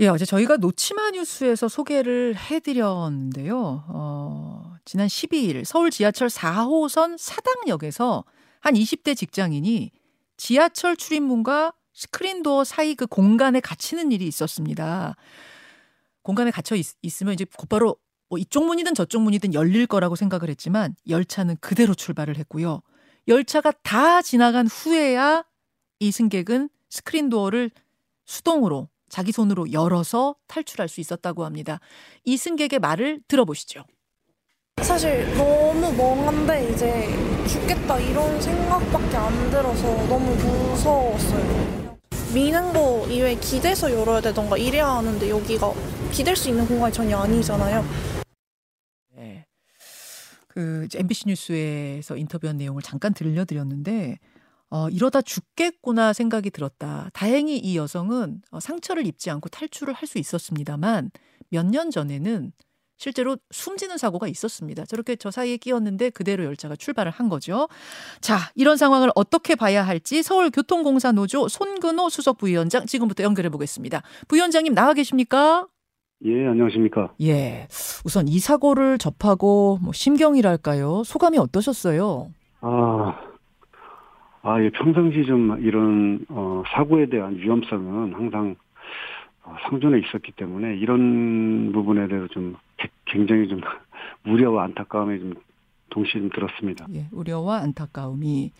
예, 어제 저희가 노치마 뉴스에서 소개를 해드렸는데요. 어, 지난 12일 서울 지하철 4호선 사당역에서 한 20대 직장인이 지하철 출입문과 스크린도어 사이 그 공간에 갇히는 일이 있었습니다. 공간에 갇혀 있, 으면 이제 곧바로 뭐 이쪽 문이든 저쪽 문이든 열릴 거라고 생각을 했지만 열차는 그대로 출발을 했고요. 열차가 다 지나간 후에야 이 승객은 스크린도어를 수동으로 자기 손으로 열어서 탈출할 수 있었다고 합니다. 이 승객의 말을 들어보시죠. 사실 너무 멍한데 이제 죽겠다 이런 생각밖에 안 들어서 너무 무서웠어요. 미는 거 이외에 기대서 열어야 되던가 이래야 하는데 여기가 기댈 수 있는 공간이 전혀 아니잖아요. 네. 그 MBC 뉴스에서 인터뷰한 내용을 잠깐 들려드렸는데 어, 이러다 죽겠구나 생각이 들었다. 다행히 이 여성은 어, 상처를 입지 않고 탈출을 할 수 있었습니다만 몇 년 전에는 실제로 숨지는 사고가 있었습니다. 저렇게 저 사이에 끼었는데 그대로 열차가 출발을 한 거죠. 자, 이런 상황을 어떻게 봐야 할지 서울교통공사 노조 손근호 수석 부위원장 지금부터 연결해 보겠습니다. 부위원장님 나와 계십니까? 예, 안녕하십니까? 예. 우선 이 사고를 접하고 뭐 심경이랄까요? 소감이 어떠셨어요? 아, 아, 예, 평상시 좀 이런 어, 사고에 대한 위험성은 항상 어, 상존에 있었기 때문에 이런 부분에 대해서 좀 굉장히 좀 우려와 안타까움이 좀 동시에 좀 들었습니다. 예, 우려와 안타까움이.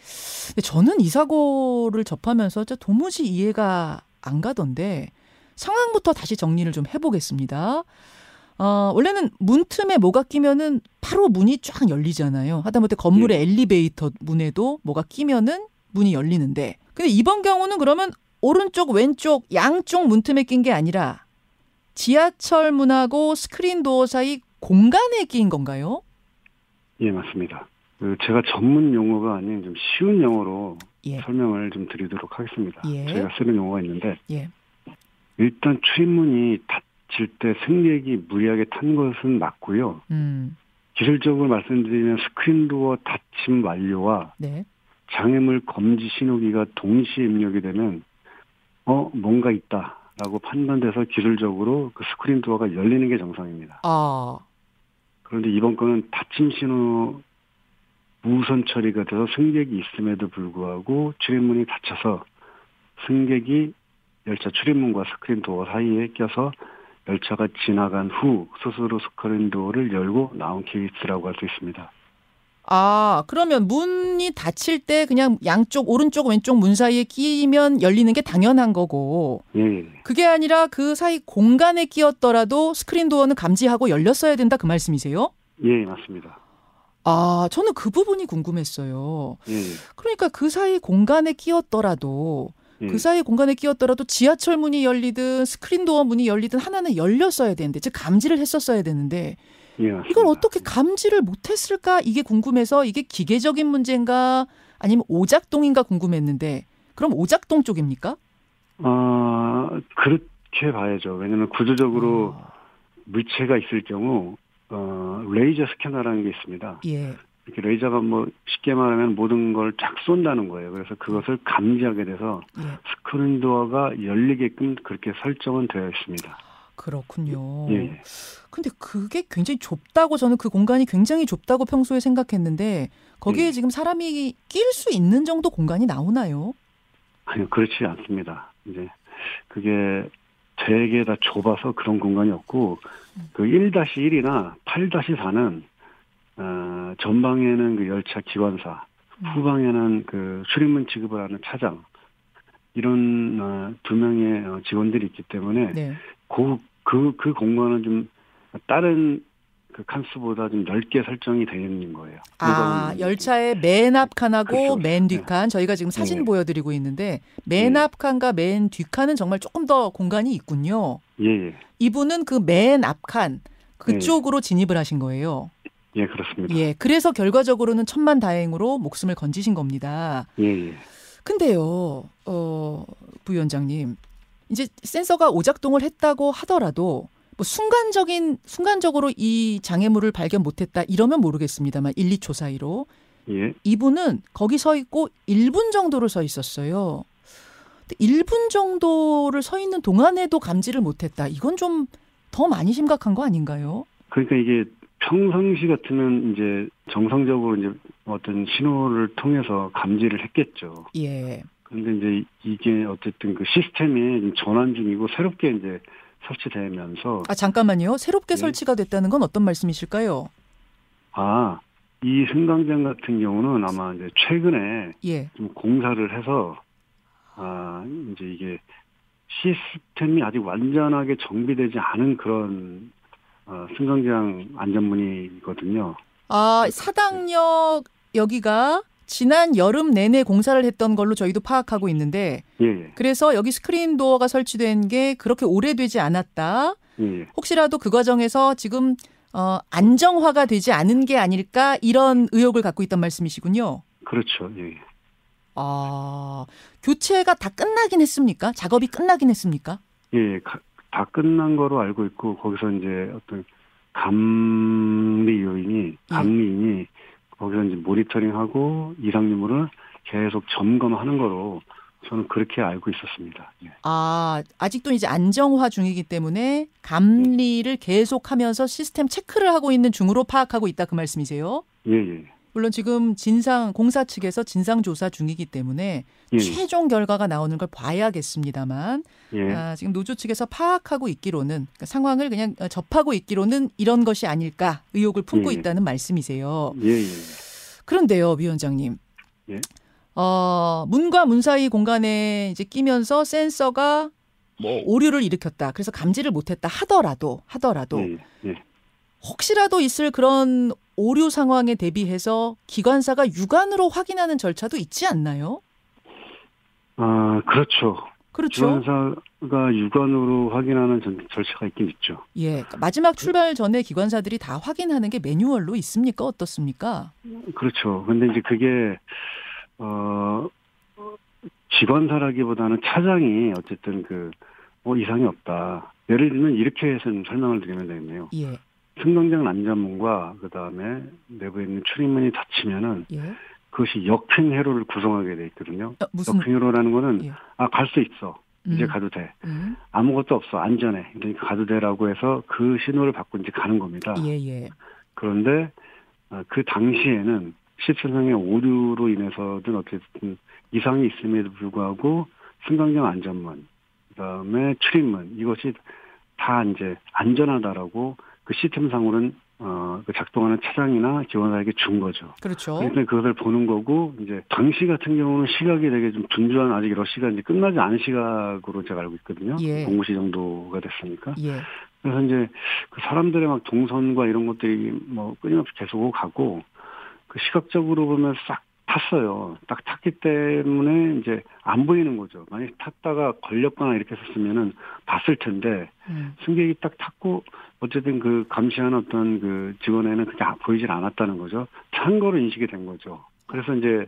저는 이 사고를 접하면서 도무지 이해가 안 가던데 상황부터 다시 정리를 좀 해보겠습니다. 어, 원래는 문 틈에 뭐가 끼면은 바로 문이 쫙 열리잖아요. 하다못해 건물의 예. 엘리베이터 문에도 뭐가 끼면은 문이 열리는데. 근데 이번 경우는 그러면 오른쪽, 왼쪽, 양쪽 문 틈에 낀 게 아니라 지하철 문하고 스크린 도어 사이 공간에 끼인 건가요? 예, 맞습니다. 그 제가 전문 용어가 아닌 좀 쉬운 영어로 예. 설명을 좀 드리도록 하겠습니다. 예. 제가 쓰는 용어가 있는데 예. 일단 출입문이 닫힐 때 승객이 무리하게 탄 것은 맞고요. 음. 기술적으로 말씀드리면 스크린도어 닫힘 완료와 네. 장애물 검지 신호기가 동시에 입력이 되면 어 뭔가 있다라고 판단돼서 기술적으로 그 스크린 도어가 열리는 게 정상입니다. 아. 그런데 이번 건은 닫힘 신호 우선 처리가 돼서 승객이 있음에도 불구하고 출입문이 닫혀서 승객이 열차 출입문과 스크린 도어 사이에 껴서 열차가 지나간 후 스스로 스크린 도어를 열고 나온 케이스라고 할 수 있습니다. 아, 그러면 문이 닫힐 때 그냥 양쪽 오른쪽 왼쪽 문 사이에 끼면 열리는 게 당연한 거고. 예. 그게 아니라 그 사이 공간에 끼었더라도 스크린 도어는 감지하고 열렸어야 된다 그 말씀이세요? 예, 맞습니다. 아, 저는 그 부분이 궁금했어요. 예. 그러니까 그 사이 공간에 끼었더라도 예. 그 사이 공간에 끼었더라도 지하철 문이 열리든 스크린 도어 문이 열리든 하나는 열렸어야 되는데 즉 감지를 했었어야 되는데 예, 이걸 어떻게 감지를 못했을까 이게 궁금해서 이게 기계적인 문제인가 아니면 오작동인가 궁금했는데 그럼 오작동 쪽입니까? 어 그렇게 봐야죠. 왜냐하면 구조적으로 어. 물체가 있을 경우 어 레이저 스캐너라는 게 있습니다. 예. 이렇게 레이저가 뭐 쉽게 말하면 모든 걸 쫙 쏜다는 거예요. 그래서 그것을 감지하게 돼서 예. 스크린 도어가 열리게끔 그렇게 설정은 되어 있습니다. 그렇군요. 예. 근데 그게 굉장히 좁다고 저는 그 공간이 굉장히 좁다고 평소에 생각했는데 거기에 예. 지금 사람이 낄 수 있는 정도 공간이 나오나요? 아니요, 그렇지 않습니다. 이제 그게 되게 다 좁아서 그런 공간이 없고 그 1-1이나 8-4는 어, 전방에는 그 열차 기관사, 음. 후방에는 그 출입문 취급을 하는 차장 이런 어, 두 명의 어, 직원들이 있기 때문에 네. 그 그, 그 공간은 좀 다른 그 칸수보다 좀 넓게 설정이 되어 있는 거예요. 아, 열차의 맨 앞 칸하고 그렇죠. 맨 뒷칸. 네. 저희가 지금 사진 네. 보여드리고 있는데 맨 네. 앞칸과 맨 뒷칸은 정말 조금 더 공간이 있군요. 예. 예. 이분은 그 맨 앞 칸 그쪽으로 네. 진입을 하신 거예요. 예, 그렇습니다. 예, 그래서 결과적으로는 천만 다행으로 목숨을 건지신 겁니다. 예, 예. 근데요, 어, 부위원장님, 이제 센서가 오작동을 했다고 하더라도 뭐 순간적인 순간적으로 이 장애물을 발견 못했다 이러면 모르겠습니다만 1, 2초 사이로 예. 이분은 거기 서 있고 1분 정도를 서 있었어요. 1분 정도를 서 있는 동안에도 감지를 못했다. 이건 좀 더 많이 심각한 거 아닌가요? 그러니까 이게 평상시 같으면 이제 정상적으로 이제 어떤 신호를 통해서 감지를 했겠죠. 예. 근데 이제 이게 어쨌든 그 시스템이 전환 중이고 새롭게 이제 설치되면서 아 잠깐만요. 새롭게 예. 설치가 됐다는 건 어떤 말씀이실까요? 아, 이 승강장 같은 경우는 아마 이제 최근에 예. 좀 공사를 해서 아, 이제 이게 시스템이 아직 완전하게 정비되지 않은 그런 어, 승강장 안전문이거든요. 아, 사당역 여기가 지난 여름 내내 공사를 했던 걸로 저희도 파악하고 있는데 예, 예. 그래서 여기 스크린 도어가 설치된 게 그렇게 오래되지 않았다. 예, 예. 혹시라도 그 과정에서 지금 어, 안정화가 되지 않은 게 아닐까 이런 의혹을 갖고 있단 말씀이시군요. 그렇죠. 예. 아, 교체가 다 끝나긴 했습니까? 작업이 끝나긴 했습니까? 예, 가, 다 끝난 거로 알고 있고 거기서 이제 어떤 감리 요인이 예. 감리인이 예. 거기서 이제 모니터링하고 이상 유무를 계속 점검하는 거로 저는 그렇게 알고 있었습니다. 예. 아, 아직도 이제 안정화 중이기 때문에 감리를 예. 계속하면서 시스템 체크를 하고 있는 중으로 파악하고 있다 그 말씀이세요? 예, 예. 물론 지금 진상 공사 측에서 진상 조사 중이기 때문에 예. 최종 결과가 나오는 걸 봐야겠습니다만 예. 아, 지금 노조 측에서 파악하고 있기로는 그러니까 상황을 그냥 접하고 있기로는 이런 것이 아닐까 의혹을 품고 예. 있다는 말씀이세요. 예, 예. 그런데요, 위원장님. 예. 어, 문과 문 사이 공간에 이제 끼면서 센서가 뭐 오류를 일으켰다. 그래서 감지를 못했다 하더라도 하더라도 예, 예. 혹시라도 있을 그런 오류 상황에 대비해서 기관사가 육안으로 확인하는 절차도 있지 않나요? 아, 그렇죠. 그렇죠. 기관사가 육안으로 확인하는 절차가 있긴 있죠. 예. 그러니까 마지막 출발 전에 기관사들이 다 확인하는 게 매뉴얼로 있습니까? 어떻습니까? 그렇죠. 근데 이제 그게 어 직원사라기보다는 차장이 어쨌든 그 뭐 이상이 없다. 예를 들면 이렇게 해서 설명을 드리면 되겠네요. 예. 승강장 난자문과 그 다음에 내부에 있는 출입문이 닫히면은 예. 그것이 역행 회로를 구성하게 돼 있거든요. 어. 역행 회로라는 거는 예. 아갈 수 있어. 이제 음. 가도 돼. 음. 아무것도 없어. 안전해. 그러니까 가도 돼라고 해서 그 신호를 받고 이제 가는 겁니다. 예, 예. 그런데 어, 그 당시에는 시스템상의 오류로 인해서든 어쨌든 이상이 있음에도 불구하고 승강장 안전문, 그다음에 출입문 이것이 다 이제 안전하다라고 그 시스템상으로는 어, 그 작동하는 차장이나 기원사에게 준 거죠. 그렇죠. 그러니까 그것을 보는 거고, 이제, 당시 같은 경우는 시각이 되게 좀 분주한 아직 러시가 이제 끝나지 않은 시각으로 제가 알고 있거든요. 예. 공시 정도가 됐으니까. 예. 그래서 이제 그 사람들의 막 동선과 이런 것들이 뭐 끊임없이 계속 가고, 그 시각적으로 보면 싹 탔어요. 딱 탔기 때문에 이제 안 보이는 거죠. 만약 탔다가 걸렸거나 이렇게 했었으면은 봤을 텐데 음. 승객이 딱 탔고 어쨌든 그 감시하는 어떤 그 직원에는 그게 보이질 않았다는 거죠. 탄 거로 인식이 된 거죠. 그래서 이제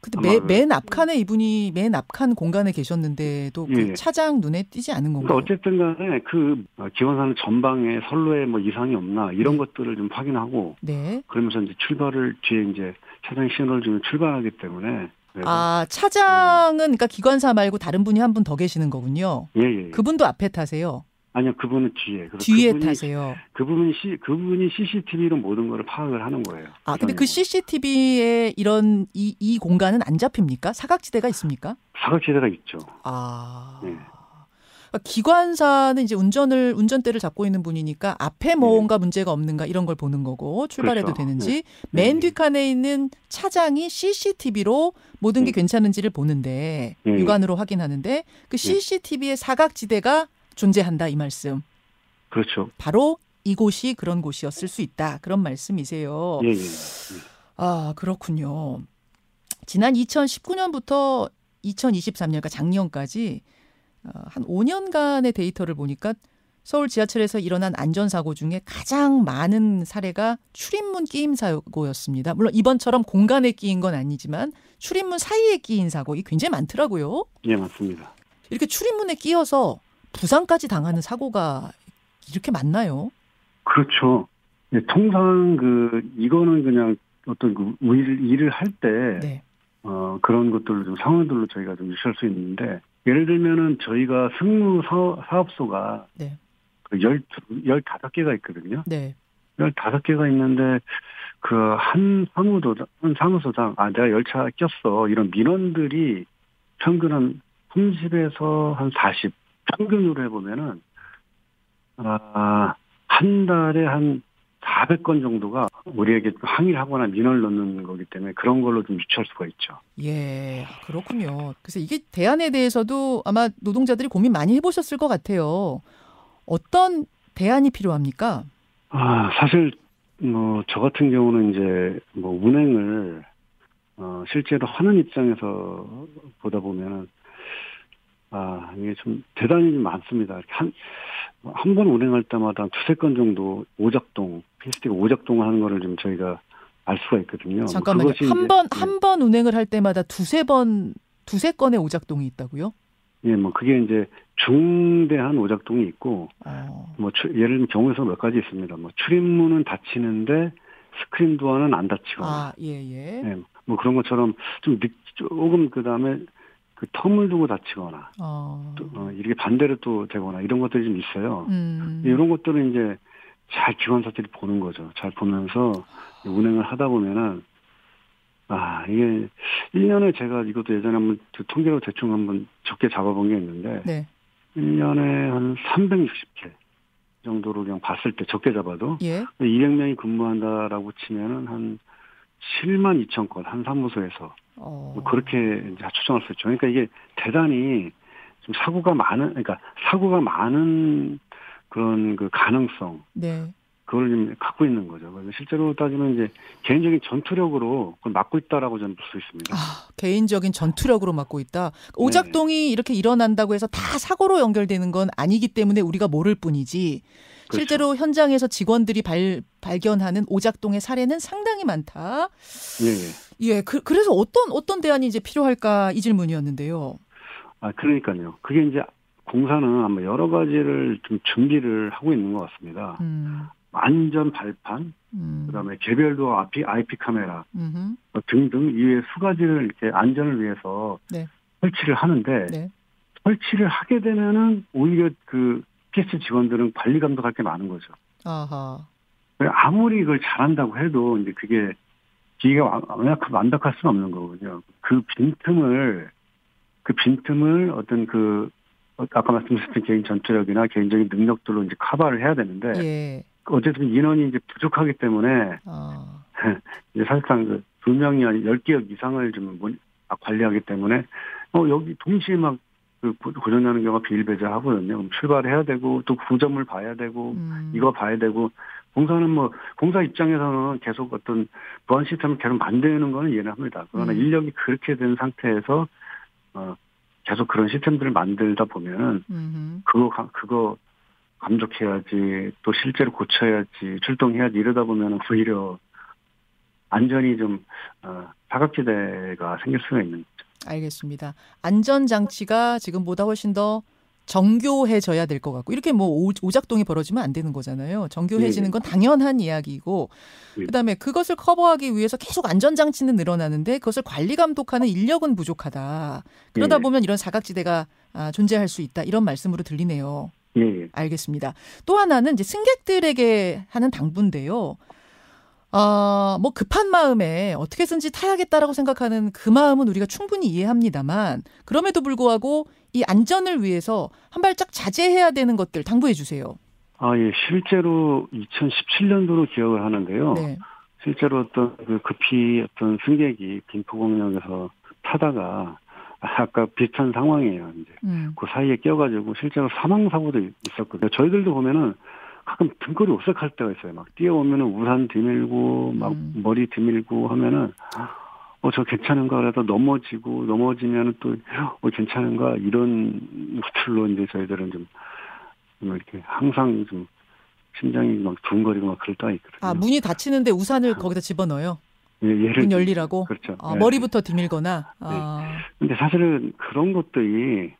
근데 매, 맨 앞칸에 이분이 맨 앞칸 공간에 계셨는데도 그 예. 차장 눈에 띄지 않은 건가요? 그러니까 어쨌든 간에 그 기원사는 전방에 선로에 뭐 이상이 없나 이런 네. 것들을 좀 확인하고 네. 그러면서 이제 출발을 뒤에 이제 차장 신호를 주면 출발하기 때문에 아 차장은 그러니까 기관사 말고 다른 분이 한 분 더 계시는 거군요. 예, 예, 예. 그분도 앞에 타세요. 아니요, 그분은 뒤에. 뒤에 그분이, 타세요. 그분이 시, 그분이 CCTV로 모든 걸 파악을 하는 거예요. 아, 근데 그 CCTV에 이런 이, 이 공간은 안 잡힙니까? 사각지대가 있습니까? 사각지대가 있죠. 아. 네. 기관사는 이제 운전을 운전대를 잡고 있는 분이니까 앞에 뭔가 네. 문제가 없는가 이런 걸 보는 거고 출발해도 그렇죠. 되는지 네. 맨 네. 뒷칸에 있는 차장이 CCTV로 모든 게 네. 괜찮은지를 보는데 네. 육안으로 확인하는데 그 CCTV의 사각지대가 존재한다 이 말씀. 그렇죠. 바로 이곳이 그런 곳이었을 수 있다 그런 말씀이세요. 예, 예. 예. 아 그렇군요. 지난 2019년부터 2023년 그러니까 작년까지 어, 한 5년간의 데이터를 보니까 서울 지하철에서 일어난 안전사고 중에 가장 많은 사례가 출입문 끼임 사고였습니다. 물론 이번처럼 공간에 끼인 건 아니지만 출입문 사이에 끼인 사고 이 굉장히 많더라고요. 예, 맞습니다. 이렇게 출입문에 끼어서 부상까지 당하는 사고가 이렇게 많나요? 그렇죠. 네, 통상 그 이거는 그냥 어떤 그 일을, 일을 할때 네. 어, 그런 것들을 좀 상황들로 저희가 좀 유시할 수 있는데 예를 들면은 저희가 승무 사업소가 네. 그 열, 15개가 있거든요. 네. 15개가 있는데 그 한 사무소당, 한 사무소당, 아, 내가 열차 꼈어. 이런 민원들이 평균 한 30에서 한 40, 평균으로 해보면은, 아, 한 달에 한 400건 정도가 우리에게 항의를 하거나 민원을 넣는 거기 때문에 그런 걸로 좀 유추할 수가 있죠. 예, 그렇군요. 그래서 이게 대안에 대해서도 아마 노동자들이 고민 많이 해보셨을 것 같아요. 어떤 대안이 필요합니까? 아, 사실 뭐 저 같은 경우는 이제 뭐 운행을 어 실제로 하는 입장에서 보다 보면은 아 이게 좀 대단히 좀 많습니다. 한 한 번 운행할 때마다 두세 건 정도 오작동 피스티가 오작동을 하는 거를 좀 저희가 알 수가 있거든요. 잠깐만요. 한 번 한 번 운행을 할 때마다 두세 번 두세 건의 오작동이 있다고요? 예, 뭐 그게 이제 중대한 오작동이 있고, 어. 뭐 예를 들면 경우에서 몇 가지 있습니다. 뭐 출입문은 닫히는데 스크린 도어는 안 닫히거나, 아, 예, 예. 예, 뭐 그런 것처럼 좀 늦, 조금 그 다음에 그 텀을 두고 닫히거나, 어. 또, 어, 이렇게 반대로 또 되거나 이런 것들이 좀 있어요. 음. 이런 것들은 이제 잘 기관사들이 보는 거죠. 잘 보면서 운행을 하다 보면은 아, 이게 1년에 제가 이것도 예전에 한번 그 통계로 대충 한번 적게 잡아본 게 있는데 네. 1년에 한 360회 정도로 그냥 봤을 때 적게 잡아도 예. 200명이 근무한다라고 치면은 한 7만 2천 건 한 사무소에서 어. 뭐 그렇게 이제 추정할 수 있죠. 그러니까 이게 대단히 좀 사고가 많은 그러니까 사고가 많은 그런 그 가능성 네. 그걸 좀 갖고 있는 거죠. 그래서 실제로 따지면 이제 개인적인 전투력으로 그걸 막고 있다라고 저는 볼 수 있습니다. 아, 개인적인 전투력으로 막고 있다. 오작동이 네. 이렇게 일어난다고 해서 다 사고로 연결되는 건 아니기 때문에 우리가 모를 뿐이지. 그렇죠. 실제로 현장에서 직원들이 발, 발견하는 오작동의 사례는 상당히 많다. 예. 예. 그, 그래서 어떤 어떤 대안이 이제 필요할까 이 질문이었는데요. 아 그러니까요. 그게 이제 공사는 아마 여러 가지를 좀 준비를 하고 있는 것 같습니다. 음. 안전 발판, 음. 그다음에 개별도 IP, IP 카메라 음흠. 등등 이외 수 가지를 이렇게 안전을 위해서 네. 설치를 하는데 네. 설치를 하게 되면은 오히려 그 PS 직원들은 관리 감독할 게 많은 거죠. 아하. 아무리 이걸 잘한다고 해도 이제 그게 기계가 완벽할 수는 없는 거거든요. 그 빈틈을 그 빈틈을 어떤 그 아까 말씀드렸던 개인 전투력이나 개인적인 능력들로 이제 커버를 해야 되는데 예. 어쨌든 인원이 이제 부족하기 때문에 어. 이제 사실상 그두 명이 아니 열 개역 이상을 좀 아, 관리하기 때문에 어 여기 동시에 막 그 고전하는 경우가 비일배제하거든요. 그럼 출발해야 되고 또 구점을 봐야 되고 음. 이거 봐야 되고 공사는 뭐 공사 입장에서는 계속 어떤 보안 시스템을 계속 만드는 거는 이해를 합니다. 그러나 음. 인력이 그렇게 된 상태에서 어 계속 그런 시스템들을 만들다 보면은 음. 그거 그거 감독해야지 또 실제로 고쳐야지 출동해야지 이러다 보면 오히려 안전이 좀 어, 사각지대가 생길 수가 있는. 알겠습니다. 안전 장치가 지금보다 훨씬 더 정교해져야 될 것 같고 이렇게 뭐 오작동이 벌어지면 안 되는 거잖아요. 정교해지는 네, 네. 건 당연한 이야기이고 네. 그다음에 그것을 커버하기 위해서 계속 안전 장치는 늘어나는데 그것을 관리 감독하는 인력은 부족하다. 그러다 보면 이런 사각지대가 아, 존재할 수 있다. 이런 말씀으로 들리네요. 알겠습니다. 또 하나는 이제 승객들에게 하는 당부인데요. 어, 뭐 급한 마음에 어떻게든지 타야겠다라고 생각하는 그 마음은 우리가 충분히 이해합니다만 그럼에도 불구하고 이 안전을 위해서 한 발짝 자제해야 되는 것들 당부해 주세요. 아, 예. 실제로 2017년도로 기억을 하는데요. 네. 실제로 어떤 그 급히 어떤 승객이 김포공항에서 타다가 아까 비슷한 상황이에요. 이제 음. 그 사이에 껴가지고 실제로 사망 사고도 있었거든요. 저희들도 보면은 가끔 등골이 오싹할 때가 있어요. 막 뛰어오면은 우산 드밀고 막 음. 머리 드밀고 하면은 어 저 괜찮은가 그래도 넘어지고 넘어지면은 또어 괜찮은가 이런 것들로 이제 저희들은 좀, 좀 이렇게 항상 좀 심장이 막 두근거리고 막 그럴 때가 있거든요. 아 문이 닫히는데 우산을 거기다 집어넣어요? 예, 예를 문 열리라고? 그렇죠. 아, 네. 머리부터 드밀거나. 아. 네. 근데 사실은 그런 것들이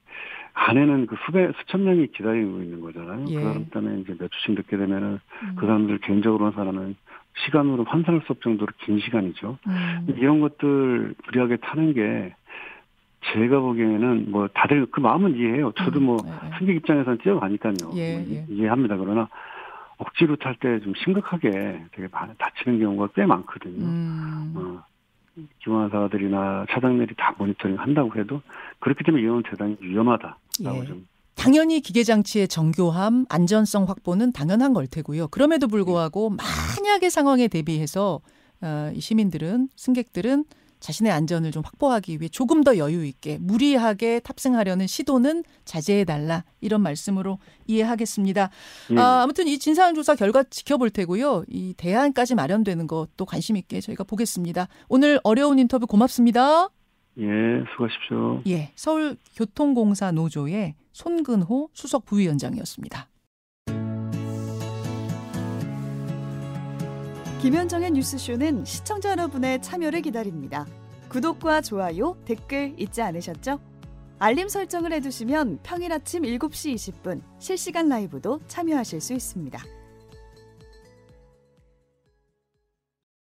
안에는 그 수백 수천 명이 기다리고 있는 거잖아요. 예. 그 사람 때문에 이제 몇 주씩 늦게 되면은 음. 그 사람들 개인적으로 한 사람은 시간으로 환산할 수 없을 정도로 긴 시간이죠. 음. 이런 것들 불리하게 타는 게 제가 보기에는 뭐 다들 그 마음은 이해해요. 저도 음, 뭐 네. 승객 입장에서는 뛰어가니까요. 예, 뭐 예. 이해합니다. 그러나 억지로 탈 때 좀 심각하게 되게 다치는 경우가 꽤 많거든요. 음. 어, 기관사들이나 차장들이 다 모니터링 한다고 해도 그렇기 때문에 이건 대단히 위험하다 라고 예. 좀 당연히 기계 장치의 정교함, 안전성 확보는 당연한 걸 테고요. 그럼에도 불구하고 만약의 상황에 대비해서 어, 이 시민들은 승객들은 자신의 안전을 좀 확보하기 위해 조금 더 여유 있게 무리하게 탑승하려는 시도는 자제해 달라 이런 말씀으로 이해하겠습니다. 예. 아, 아무튼 이 진상 조사 결과 지켜볼 테고요. 이 대안까지 마련되는 것도 관심 있게 저희가 보겠습니다. 오늘 어려운 인터뷰 고맙습니다. 예, 수고하십시오. 예, 서울교통공사 노조의 손근호 수석 부위원장이었습니다. 김현정의 뉴스쇼는 시청자 여러분의 참여를 기다립니다. 구독과 좋아요, 댓글 잊지 않으셨죠? 알림 설정을 해두시면 평일 아침 7시 20분 실시간 라이브도 참여하실 수 있습니다.